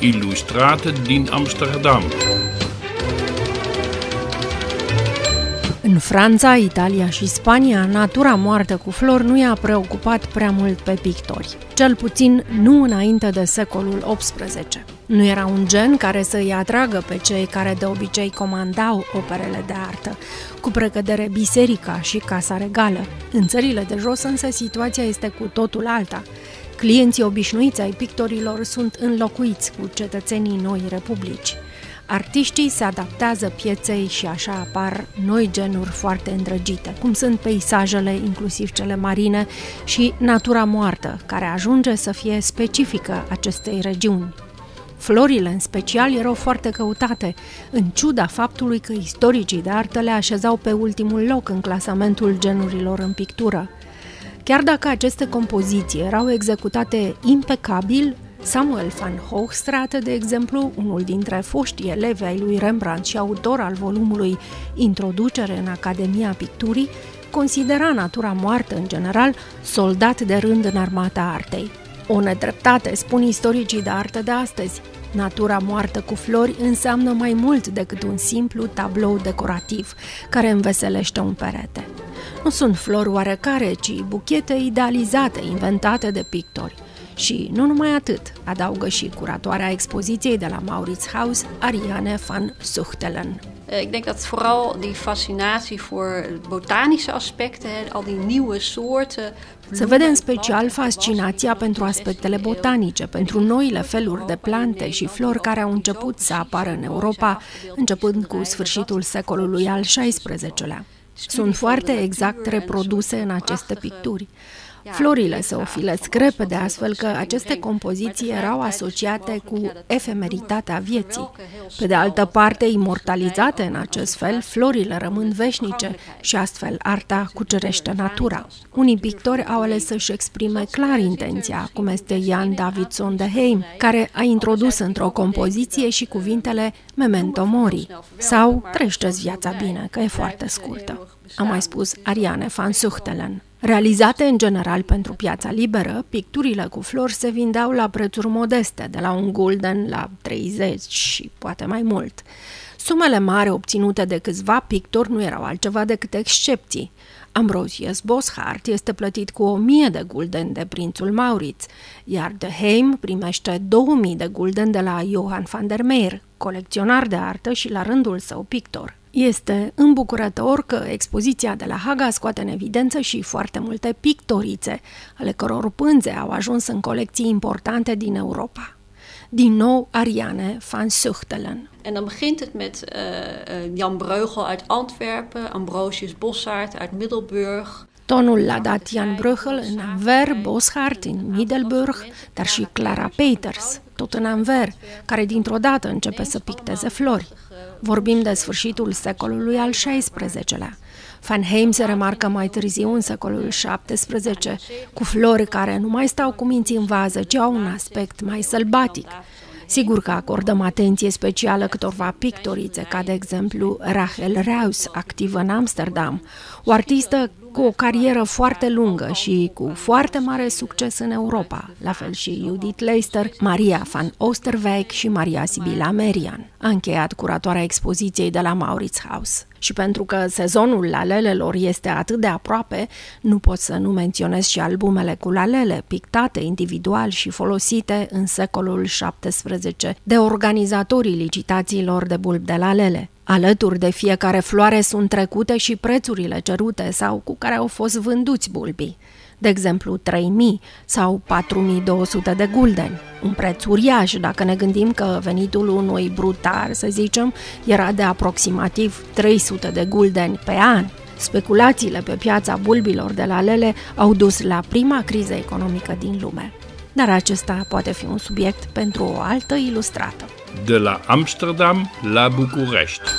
Illustrate din Amsterdam. În Franța, Italia și Spania, natura moartă cu flori nu i-a preocupat prea mult pe pictori, cel puțin nu înainte de secolul XVIII. Nu era un gen care să îi atragă pe cei care de obicei comandau operele de artă, cu precădere biserica și casa regală. În țările de jos însă situația este cu totul alta. Clienții obișnuiți ai pictorilor sunt înlocuiți cu cetățenii noi republici. Artiștii se adaptează pieței și așa apar noi genuri foarte îndrăgite, cum sunt peisajele, inclusiv cele marine, și natura moartă, care ajunge să fie specifică acestei regiuni. Florile, în special, erau foarte căutate, în ciuda faptului că istoricii de artă le așezau pe ultimul loc în clasamentul genurilor în pictură. Chiar dacă aceste compoziții erau executate impecabil, Samuel van Hoogstraten, de exemplu, unul dintre foștii elevi ai lui Rembrandt și autor al volumului Introducere în Academia Picturii, considera natura moartă în general soldat de rând în armata artei. O nedreptate, spun istoricii de artă de astăzi. Natura moartă cu flori înseamnă mai mult decât un simplu tablou decorativ care înveselește un perete. Nu sunt flori oarecare, ci buchete idealizate, inventate de pictori. Și nu numai atât, adaugă și curatoarea expoziției de la Mauritshuis, Ariane van Zuchtelen. Eh, ik denk dat vooral die fascinatie voor botanische aspecten, al die nieuwe soorten. Se vede în special fascinația pentru aspectele botanice, pentru noile feluri de plante și flori care au început să apară în Europa, începând cu sfârșitul secolului al XVI-lea. Sunt foarte exact reproduse în aceste picturi. Florile se ofilesc repede, astfel că aceste compoziții erau asociate cu efemeritatea vieții. Pe de altă parte, imortalizate în acest fel, florile rămân veșnice și astfel arta cucerește natura. Unii pictori au ales să-și exprime clar intenția, cum este Jan Davidson de Heim, care a introdus într-o compoziție și cuvintele Memento Mori sau Trește-ți viața bine, că e foarte scurtă. A mai spus Ariane van Suchtelen. Realizate în general pentru piața liberă, picturile cu flori se vindeau la prețuri modeste, de la un gulden la 30 și poate mai mult. Sumele mari obținute de câțiva pictori nu erau altceva decât excepții. Ambrosius Boschart este plătit cu 1000 de gulden de prințul Maurits, iar de Heim primește 2000 de gulden de la Johann van der Meer, colecționar de artă și la rândul său pictor. Este îmbucurător că expoziția de la Haga scoate în evidență și foarte multe pictorițe, ale căror pânze au ajuns în colecții importante din Europa. Din nou Ariane van Zuchtelen. En dan begint het met uh, Jan Breugel uit Antwerpen, Ambrosius Bossart uit Middelburg, Tonul l-a dat Jan Bruegel în Anver, Boschart în Middelburg, dar și Clara Peters, tot în Anver, care dintr-o dată începe să picteze flori. Vorbim de sfârșitul secolului al XVI-lea. Van Heim se remarcă mai târziu în secolul XVII, cu flori care nu mai stau cu minții în vază, ci au un aspect mai sălbatic. Sigur că acordăm atenție specială câtorva pictorițe, ca de exemplu Rachel Reus, activă în Amsterdam, o artistă cu o carieră foarte lungă și cu foarte mare succes în Europa, la fel și Judith Leister, Maria van Oosterwijk și Maria Sibila Merian. A încheiat curatoarea expoziției de la Mauritshuis. Și pentru că sezonul lalelelor este atât de aproape, nu pot să nu menționez și albumele cu lalele, pictate individual și folosite în secolul XVII de organizatorii licitațiilor de bulb de lalele. Alături de fiecare floare sunt trecute și prețurile cerute sau cu care au fost vânduți bulbii. De exemplu, 3000 sau 4200 de guldeni. Un preț uriaș dacă ne gândim că venitul unui brutar, să zicem, era de aproximativ 300 de guldeni pe an. Speculațiile pe piața bulbilor de la Lele au dus la prima criză economică din lume. Dar acesta poate fi un subiect pentru o altă ilustrată. De la Amsterdam la București.